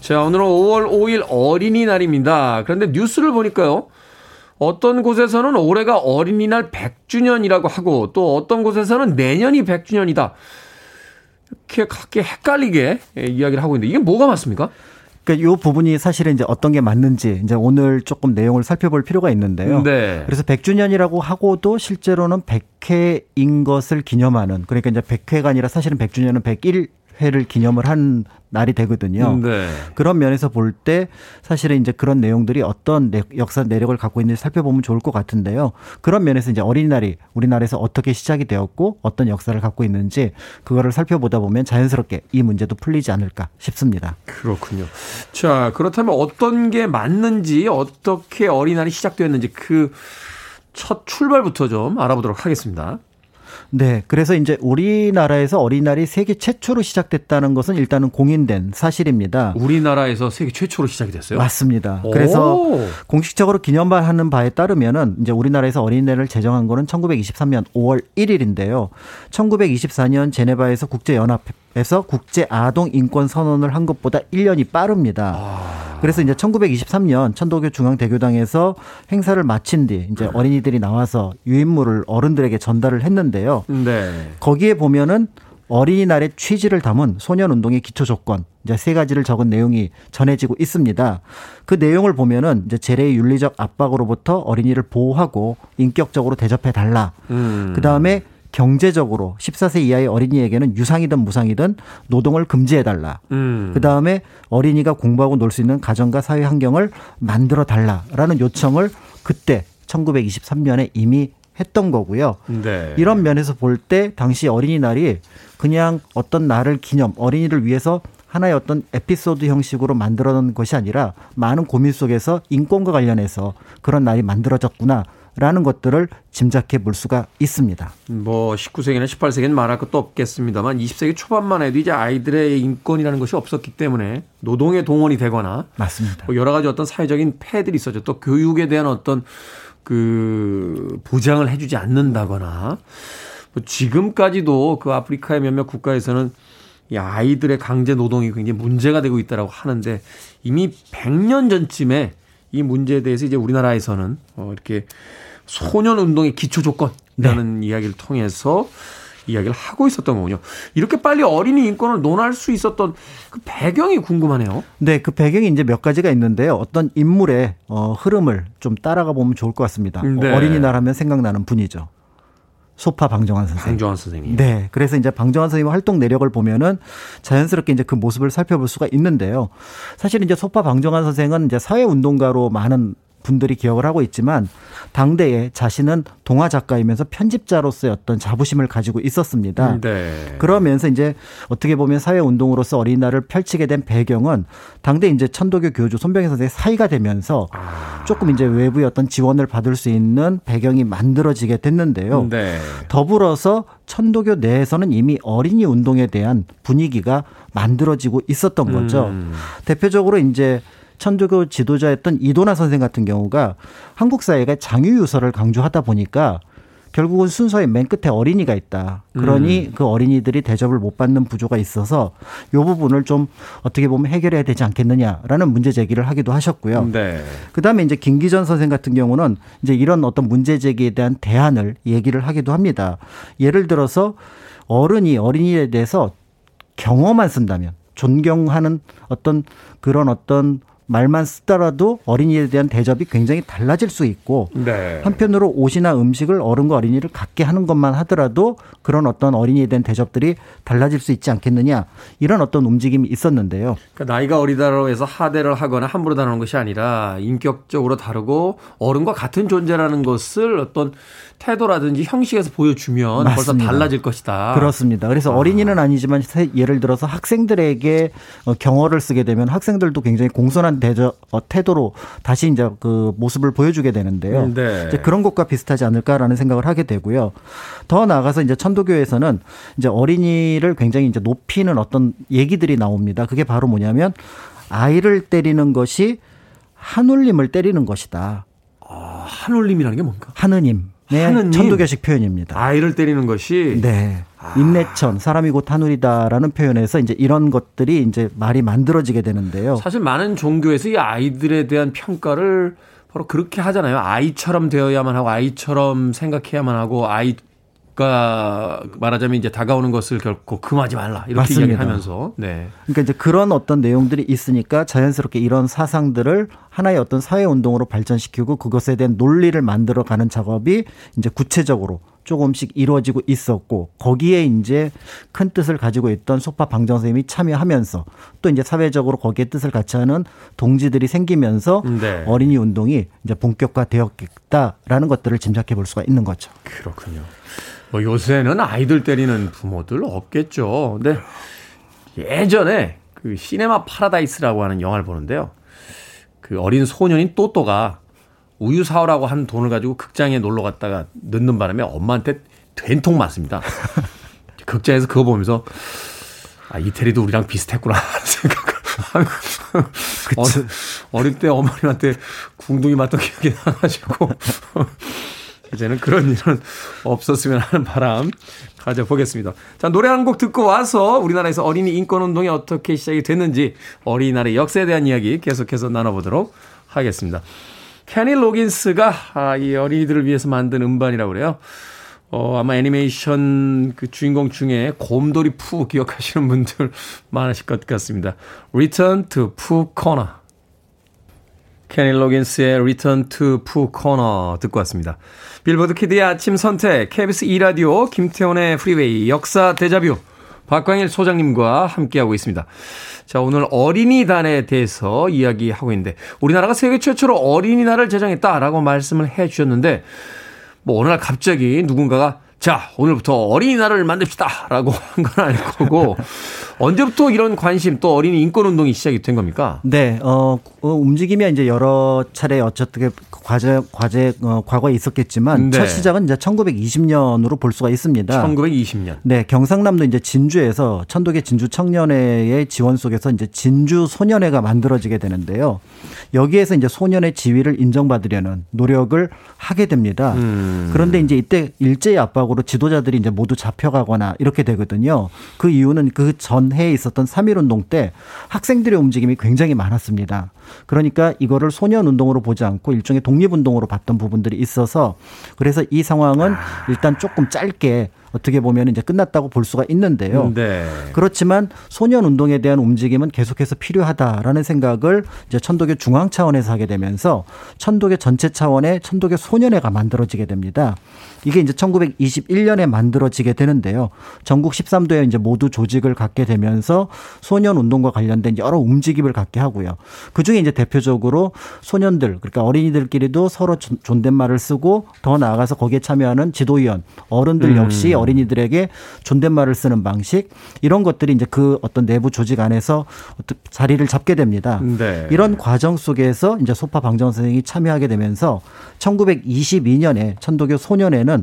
A: 자, 오늘은 5월 5일 어린이날입니다. 그런데 뉴스를 보니까요. 어떤 곳에서는 올해가 어린이날 100주년이라고 하고 또 어떤 곳에서는 내년이 100주년이다. 이렇게 각기 헷갈리게 이야기를 하고 있는데 이게 뭐가 맞습니까?
D: 그러니까 요 부분이 사실은 이제 어떤 게 맞는지 이제 오늘 조금 내용을 살펴볼 필요가 있는데요. 네. 그래서 100주년이라고 하고도 실제로는 100회인 것을 기념하는 그러니까 이제 100회가 아니라 사실은 100주년은 101 회를 기념을 한 날이 되거든요. 네. 그런 면에서 볼 때 사실은 이제 그런 내용들이 어떤 역사 내력을 갖고 있는지 살펴보면 좋을 것 같은데요. 그런 면에서 이제 어린이날이 우리나라에서 어떻게 시작이 되었고 어떤 역사를 갖고 있는지 그거를 살펴보다 보면 자연스럽게 이 문제도 풀리지 않을까 싶습니다.
A: 그렇군요. 자, 그렇다면 어떤 게 맞는지 어떻게 어린이날이 시작되었는지 그 첫 출발부터 좀 알아보도록 하겠습니다.
D: 네. 그래서 이제 우리나라에서 어린이날이 세계 최초로 시작됐다는 것은 일단은 공인된 사실입니다.
A: 우리나라에서 세계 최초로 시작이 됐어요?
D: 맞습니다. 그래서 공식적으로 기념하는 바에 따르면은 이제 우리나라에서 어린이날을 제정한 거는 1923년 5월 1일인데요. 1924년 제네바에서 국제연합 에서 국제 아동 인권 선언을 한 것보다 1년이 빠릅니다. 아. 그래서 이제 1923년 천도교 중앙대교당에서 행사를 마친 뒤 이제 어린이들이 나와서 유인물을 어른들에게 전달을 했는데요. 네. 거기에 보면은 어린이날의 취지를 담은 소년 운동의 기초 조건 이제 세 가지를 적은 내용이 전해지고 있습니다. 그 내용을 보면은 이제 재래의 윤리적 압박으로부터 어린이를 보호하고 인격적으로 대접해 달라. 음. 그 다음에 경제적으로 14세 이하의 어린이에게는 유상이든 무상이든 노동을 금지해달라. 음. 그 다음에 어린이가 공부하고 놀 수 있는 가정과 사회 환경을 만들어 달라라는 요청을 그때 1923년에 이미 했던 거고요. 네. 이런 면에서 볼 때 당시 어린이날이 그냥 어떤 날을 기념, 어린이를 위해서 하나의 어떤 에피소드 형식으로 만들어 놓은 것이 아니라 많은 고민 속에서 인권과 관련해서 그런 날이 만들어졌구나. 라는 것들을 짐작해 볼 수가 있습니다.
A: 뭐 19세기나 18세기는 말할 것도 없겠습니다만 20세기 초반만 해도 이제 아이들의 인권이라는 것이 없었기 때문에 노동에 동원이 되거나
D: 맞습니다.
A: 뭐 여러 가지 어떤 사회적인 폐들이 있었죠. 또 교육에 대한 어떤 그 보장을 해주지 않는다거나 뭐 지금까지도 그 아프리카의 몇몇 국가에서는 이 아이들의 강제 노동이 굉장히 문제가 되고 있다라고 하는데 이미 100년 전쯤에 이 문제에 대해서 이제 우리나라에서는 어 이렇게 소년 운동의 기초 조건이라는 네. 이야기를 통해서 이야기를 하고 있었던 거군요. 이렇게 빨리 어린이 인권을 논할 수 있었던 그 배경이 궁금하네요.
D: 네, 그 배경이 이제 몇 가지가 있는데요. 어떤 인물의 어, 흐름을 좀 따라가 보면 좋을 것 같습니다. 네. 어린이날 하면 생각나는 분이죠. 소파 방정환 선생님.
A: 방정환 선생님.
D: 네. 그래서 이제 방정환 선생님 활동 내력을 보면은 자연스럽게 이제 그 모습을 살펴볼 수가 있는데요. 사실 이제 소파 방정환 선생은 이제 사회운동가로 많은 분들이 기억을 하고 있지만 당대에 자신은 동화 작가이면서 편집자로서의 어떤 자부심을 가지고 있었습니다. 음, 네. 그러면서 이제 어떻게 보면 사회 운동으로서 어린이날을 펼치게 된 배경은 당대 이제 천도교 교주 손병희 선생의 사이가 되면서 아. 조금 이제 외부의 어떤 지원을 받을 수 있는 배경이 만들어지게 됐는데요. 네. 더불어서 천도교 내에서는 이미 어린이 운동에 대한 분위기가 만들어지고 있었던 거죠. 음. 대표적으로 이제 천주교 지도자였던 이도나 선생 같은 경우가 한국 사회가 장유유서를 강조하다 보니까 결국은 순서의 맨 끝에 어린이가 있다. 그러니 음. 그 어린이들이 대접을 못 받는 부조가 있어서 요 부분을 좀 어떻게 보면 해결해야 되지 않겠느냐라는 문제 제기를 하기도 하셨고요. 네. 그다음에 이제 김기전 선생 같은 경우는 이제 이런 어떤 문제 제기에 대한 대안을 얘기를 하기도 합니다. 예를 들어서 어른이 어린이에 대해서 경어만 쓴다면 존경하는 어떤 그런 어떤 말만 쓰더라도 어린이에 대한 대접이 굉장히 달라질 수 있고 네. 한편으로 옷이나 음식을 어른과 어린이를 갖게 하는 것만 하더라도 그런 어떤 어린이에 대한 대접들이 달라질 수 있지 않겠느냐 이런 어떤 움직임이 있었는데요.
A: 그러니까 나이가 어리다고 해서 하대를 하거나 함부로 다루는 것이 아니라 인격적으로 다르고 어른과 같은 존재라는 것을 어떤 태도라든지 형식에서 보여주면 맞습니다. 벌써 달라질 것이다.
D: 그렇습니다. 그래서 아. 어린이는 아니지만 예를 들어서 학생들에게 어, 경어를 쓰게 되면 학생들도 굉장히 공손한 대저, 어, 태도로 다시 이제 그 모습을 보여주게 되는데요. 음, 네. 이제 그런 것과 비슷하지 않을까라는 생각을 하게 되고요. 더 나아가서 이제 천도교에서는 이제 어린이를 굉장히 이제 높이는 어떤 얘기들이 나옵니다. 그게 바로 뭐냐면 아이를 때리는 것이 한울림을 때리는 것이다.
A: 아, 한울림이라는 게 뭔가?
D: 하느님. 네, 하느님. 천도교식 표현입니다.
A: 아이를 때리는 것이
D: 네. 아. 인내천 사람이 곧 하늘이다라는 표현에서 이제 이런 것들이 이제 말이 만들어지게 되는데요.
A: 사실 많은 종교에서 이 아이들에 대한 평가를 바로 그렇게 하잖아요. 아이처럼 되어야만 하고 아이처럼 생각해야만 하고 아이 가 말하자면 이제 다가오는 것을 결코 금하지 말라 이렇게. 이야기하면서 네.
D: 그러니까 이제 그런 어떤 내용들이 있으니까 자연스럽게 이런 사상들을 하나의 어떤 사회 운동으로 발전시키고 그것에 대한 논리를 만들어 가는 작업이 이제 구체적으로 조금씩 이루어지고 있었고 거기에 이제 큰 뜻을 가지고 있던 소파 방정 선생님이 참여하면서 또 이제 사회적으로 거기에 뜻을 같이 하는 동지들이 생기면서 네. 어린이 운동이 이제 본격화되었겠다라는 것들을 짐작해 볼 수가 있는 거죠.
A: 그렇군요. 뭐 요새는 아이들 때리는 부모들 없겠죠. 근데 예전에 그 시네마 파라다이스라고 하는 영화를 보는데요. 그 어린 소년인 또또가 우유 사오라고 한 돈을 가지고 극장에 놀러 갔다가 늦는 바람에 엄마한테 된통 맞습니다. *laughs* 극장에서 그거 보면서 아, 이태리도 우리랑 비슷했구나 *laughs* 생각을 *laughs* 어릴, 어릴 때 어머님한테 궁둥이 맞던 기억이 나가지고 이제는 그런 일은 없었으면 하는 바람 가져보겠습니다. 자, 노래 한 곡 듣고 와서 우리나라에서 어린이 인권 운동이 어떻게 시작이 됐는지 어린이날의 역사에 대한 이야기 계속해서 나눠보도록 하겠습니다. 캐니 로긴스가 아, 이 어린이들을 위해서 만든 음반이라고 그래요. 어, 아마 애니메이션 그 주인공 중에 곰돌이 푸 기억하시는 *laughs* 분들 많으실 것 같습니다. Return to Pooh Corner. 케니 로긴스의 Return to Pooh Corner 듣고 왔습니다. 빌보드 키드의 아침 선택, KBS 2라디오, 김태훈의 프리웨이, 역사 데자뷰, 박광일 소장님과 함께하고 있습니다. 자, 오늘 어린이날에 대해서 이야기하고 있는데, 우리나라가 세계 최초로 어린이날을 제정했다라고 말씀을 해 주셨는데, 뭐, 어느 날 갑자기 누군가가, 자, 오늘부터 어린이날을 만듭시다! 라고 *laughs* 한 건 아닐 거고, 언제부터 이런 관심 또 어린이 인권 운동이 시작이 된 겁니까?
D: 네, 어, 어 움직임이 이제 여러 차례 어쨌든 과제 과제 어, 과거에 있었겠지만 네. 첫 시작은 이제 1920년으로 볼 수가 있습니다.
A: 1920년.
D: 네, 경상남도 이제 진주에서 천도계 진주 청년회의 지원 속에서 이제 진주 소년회가 만들어지게 되는데요. 여기에서 이제 소년의 지위를 인정받으려는 노력을 하게 됩니다. 음. 그런데 이제 이때 일제의 압박으로 지도자들이 이제 모두 잡혀가거나 이렇게 되거든요. 그 이유는 그전 해에 있었던 3.1운동 때 학생들의 움직임이 굉장히 많았습니다. 그러니까 이거를 소년 운동으로 보지 않고 일종의 독립 운동으로 봤던 부분들이 있어서 그래서 이 상황은 아. 일단 조금 짧게 어떻게 보면 이제 끝났다고 볼 수가 있는데요. 네. 그렇지만 소년 운동에 대한 움직임은 계속해서 필요하다라는 생각을 이제 천도교 중앙 차원에서 하게 되면서 천도교 전체 차원의 천도교 소년회가 만들어지게 됩니다. 이게 이제 1921년에 만들어지게 되는데요. 전국 13도에 이제 모두 조직을 갖게 되면서 소년 운동과 관련된 여러 움직임을 갖게 하고요. 그 중에 이제 대표적으로 소년들, 그러니까 어린이들끼리도 서로 존댓말을 쓰고 더 나아가서 거기에 참여하는 지도위원, 어른들 역시 음. 어린이들에게 존댓말을 쓰는 방식 이런 것들이 이제 그 어떤 내부 조직 안에서 자리를 잡게 됩니다. 네. 이런 과정 속에서 이제 소파 방정 선생이 참여하게 되면서 1922년에 천도교 소년회는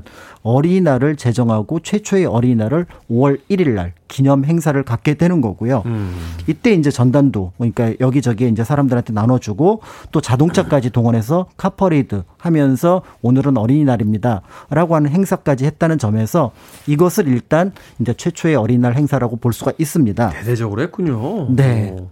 D: 어린이날을 제정하고 최초의 어린이날을 5월 1일 날 기념 행사를 갖게 되는 거고요. 음. 이때 이제 전단도 그러니까 여기저기 이제 사람들한테 나눠주고 또 자동차까지 동원해서 카퍼레이드 하면서 오늘은 어린이날입니다 라고 하는 행사까지 했다는 점에서 이것을 일단 이제 최초의 어린이날 행사라고 볼 수가 있습니다.
A: 대대적으로 했군요.
D: 네. 오.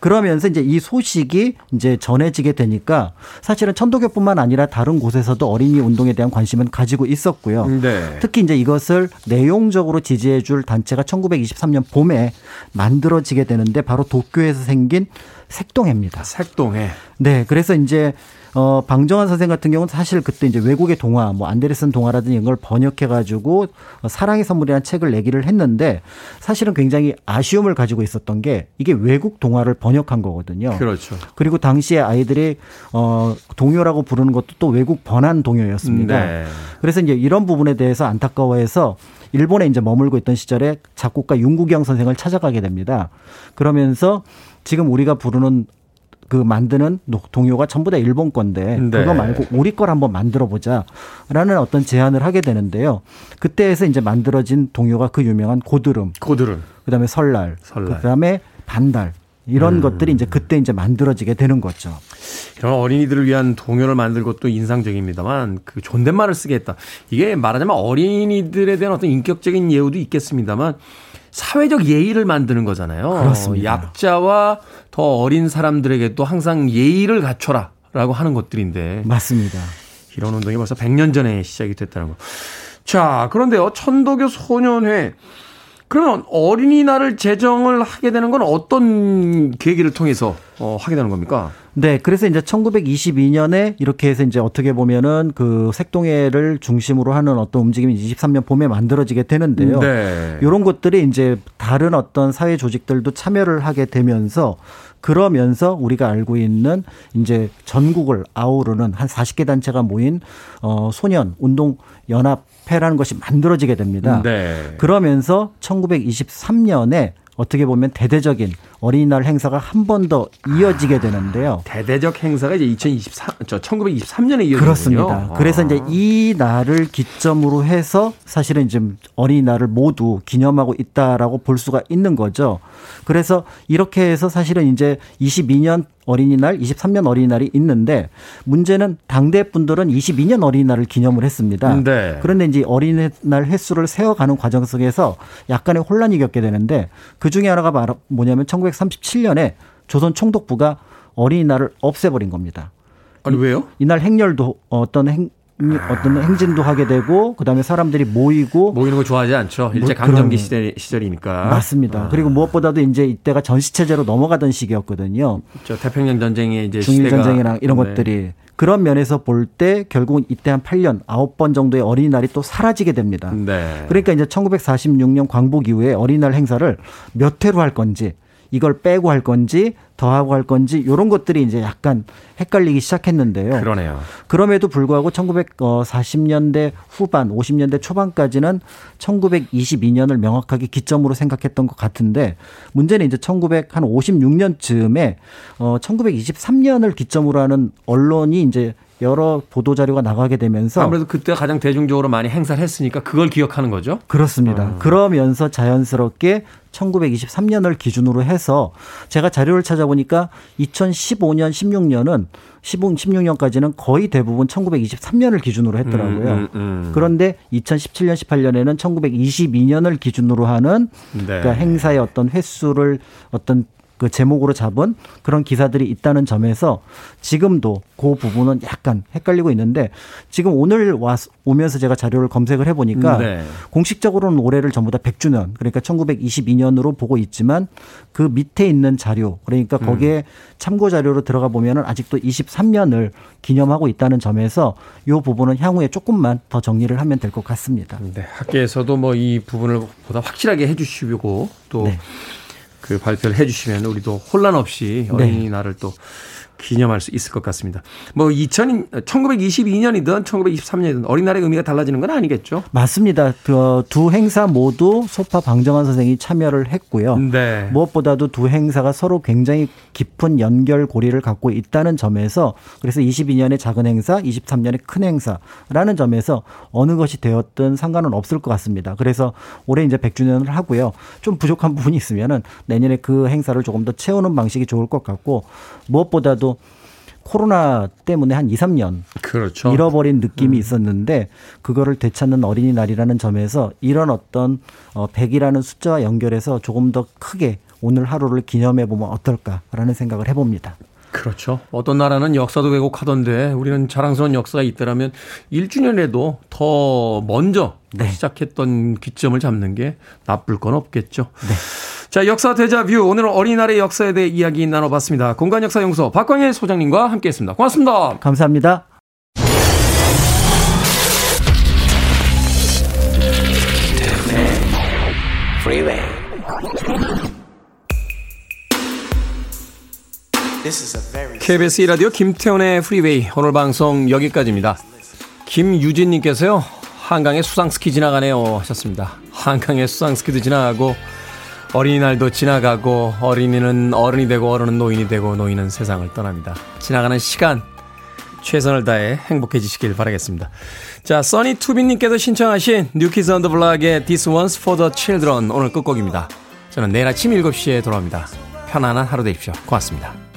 D: 그러면서 이제 이 소식이 이제 전해지게 되니까 사실은 천도교뿐만 아니라 다른 곳에서도 어린이 운동에 대한 관심은 가지고 있었고요. 네. 특히 이제 이것을 내용적으로 지지해 줄 단체가 1923년 봄에 만들어지게 되는데 바로 도쿄에서 생긴 색동회입니다.
A: 색동회.
D: 네. 그래서 이제 어, 방정환 선생 같은 경우는 사실 그때 이제 외국의 동화, 뭐 안데르슨 동화라든지 이런 걸 번역해가지고 사랑의 선물이라는 책을 내기를 했는데 사실은 굉장히 아쉬움을 가지고 있었던 게 이게 외국 동화를 번역한 거거든요.
A: 그렇죠.
D: 그리고 당시에 아이들이 어, 동요라고 부르는 것도 또 외국 번안 동요였습니다. 네. 그래서 이제 이런 부분에 대해서 안타까워해서 일본에 이제 머물고 있던 시절에 작곡가 윤국영 선생을 찾아가게 됩니다. 그러면서 지금 우리가 부르는 그 만드는 동요가 전부 다 일본 건데 네. 그거 말고 우리 걸 한번 만들어 보자라는 어떤 제안을 하게 되는데요. 그때에서 이제 만들어진 동요가 그 유명한 고드름,
A: 고드름,
D: 그다음에 설날, 설날. 그다음에 반달 이런 음. 것들이 이제 그때 이제 만들어지게 되는 거죠.
A: 이런 어린이들을 위한 동요를 만들 것도 인상적입니다만 그 존댓말을 쓰게 했다. 이게 말하자면 어린이들에 대한 어떤 인격적인 예우도 있겠습니다만 사회적 예의를 만드는 거잖아요.
D: 그렇습니다.
A: 약자와 더 어린 사람들에게도 항상 예의를 갖춰라라고 하는 것들인데
D: 맞습니다.
A: 이런 운동이 벌써 100년 전에 시작이 됐다는 거. 자, 그런데요. 천도교 소년회 그러면 어린이날을 제정을 하게 되는 건 어떤 계기를 통해서 어, 하게 되는 겁니까?
D: 네, 그래서 이제 1922년에 이렇게 해서 이제 어떻게 보면은 그 색동회를 중심으로 하는 어떤 움직임이 23년 봄에 만들어지게 되는데요. 네. 이런 것들이 이제 다른 어떤 사회 조직들도 참여를 하게 되면서 그러면서 우리가 알고 있는 이제 전국을 아우르는 한 40개 단체가 모인 어 소년 운동 연합 회라는 것이 만들어지게 됩니다. 네. 그러면서 1923년에 어떻게 보면 대대적인 어린이날 행사가 한 번 더 이어지게 되는데요.
A: 대대적 행사가 이제 2023, 저 1923년에 이어졌군요.
D: 그렇습니다. 그래서 이제 아. 이 날을 기점으로 해서 사실은 지금 어린이날을 모두 기념하고 있다라고 볼 수가 있는 거죠. 그래서 이렇게 해서 사실은 이제 22년 어린이날, 23년 어린이날이 있는데 문제는 당대 분들은 22년 어린이날을 기념을 했습니다. 네. 그런데 이제 어린이날 횟수를 세워가는 과정 속에서 약간의 혼란이 겪게 되는데 그 중에 하나가 뭐냐면 1937년에 조선 총독부가 어린이날을 없애버린 겁니다.
A: 아니 왜요?
D: 이날 행렬도 어떤 행 어떤 행진도 하게 되고 그다음에 사람들이 모이고
A: 모이는 거 좋아하지 않죠. 일제 뭐 강점기 시대 시절이니까.
D: 맞습니다. 아. 그리고 무엇보다도 이제 이때가 전시 체제로 넘어가던 시기였거든요.
A: 저 태평양 전쟁의 이제
D: 중일 전쟁이랑 이런 네. 것들이 그런 면에서 볼 때 결국은 이때 한 8년, 9번 정도의 어린이날이 또 사라지게 됩니다. 네. 그러니까 이제 1946년 광복 이후에 어린이날 행사를 몇 회로 할 건지 이걸 빼고 할 건지 더하고 할 건지 이런 것들이 이제 약간 헷갈리기 시작했는데요.
A: 그러네요.
D: 그럼에도 불구하고 1940년대 후반, 50년대 초반까지는 1922년을 명확하게 기점으로 생각했던 것 같은데 문제는 이제 1956년쯤에 어 1923년을 기점으로 하는 언론이 이제 여러 보도 자료가 나가게 되면서
A: 아무래도 그때 가장 대중적으로 많이 행사를 했으니까 그걸 기억하는 거죠.
D: 그렇습니다.
A: 어.
D: 그러면서 자연스럽게 1923년을 기준으로 해서 제가 자료를 찾아보니까 2015년, 16년은 16년까지는 거의 대부분 1923년을 기준으로 했더라고요.
A: 음, 음, 음.
D: 그런데 2017년, 18년에는 1922년을 기준으로 하는
A: 네.
D: 그러니까 행사의 어떤 횟수를 어떤 그 제목으로 잡은 그런 기사들이 있다는 점에서 지금도 그 부분은 약간 헷갈리고 있는데 지금 오늘 와 오면서 제가 자료를 검색을 해보니까
A: 네.
D: 공식적으로는 올해를 전부 다 100주년 그러니까 1922년으로 보고 있지만 그 밑에 있는 자료 그러니까 거기에 참고 자료로 들어가 보면은 아직도 23년을 기념하고 있다는 점에서 이 부분은 향후에 조금만 더 정리를 하면 될 것 같습니다.
A: 네, 학계에서도 뭐 이 부분을 보다 확실하게 해주시고 또
D: 네.
A: 그 발표를 해주시면 우리도 혼란 없이
D: 네.
A: 어린이날을 또 기념할 수 있을 것 같습니다. 뭐 2000, 1922년이든 1923년이든 어린이날의 의미가 달라지는 건 아니겠죠?
D: 맞습니다. 그 두 행사 모두 소파 방정환 선생이 참여를 했고요.
A: 네.
D: 무엇보다도 두 행사가 서로 굉장히 깊은 연결 고리를 갖고 있다는 점에서 그래서 22년의 작은 행사, 23년의 큰 행사라는 점에서 어느 것이 되었든 상관은 없을 것 같습니다. 그래서 올해 이제 100주년을 하고요. 좀 부족한 *laughs* 부분이 있으면은 내년에 그 행사를 조금 더 채우는 방식이 좋을 것 같고 무엇보다도 코로나 때문에 한 2, 3년
A: 그렇죠.
D: 잃어버린 느낌이 있었는데 그거를 되찾는 어린이날이라는 점에서 이런 어떤 어 100이라는 숫자와 연결해서 조금 더 크게 오늘 하루를 기념해 보면 어떨까라는 생각을 해 봅니다.
A: 그렇죠. 어떤 나라는 역사도 왜곡하던데 우리는 자랑스러운 역사가 있더라면 1주년에도 더 먼저
D: 네.
A: 시작했던 기점을 잡는 게 나쁠 건 없겠죠. 자, 역사 대자뷰. 오늘은 어린이날의 역사에 대해 이야기 나눠봤습니다. 공간역사연구소 박광일 소장님과 함께 했습니다. 고맙습니다.
D: 감사합니다.
E: Freeway. This is a very
A: KBS 1라디오 김태훈의 프리웨이 오늘 방송 여기까지입니다. 김유진님께서요. 한강에 수상스키 지나가네요 하셨습니다. 한강에 수상스키도 지나가고 어린이날도 지나가고 어린이는 어른이 되고 어른은 노인이 되고 노인은 세상을 떠납니다. 지나가는 시간 최선을 다해 행복해지시길 바라겠습니다. 자, 써니 투비님께서 신청하신 New Kids on the Block의 This One's for the Children 오늘 끝곡입니다. 저는 내일 아침 7시에 돌아옵니다. 편안한 하루 되십시오. 고맙습니다.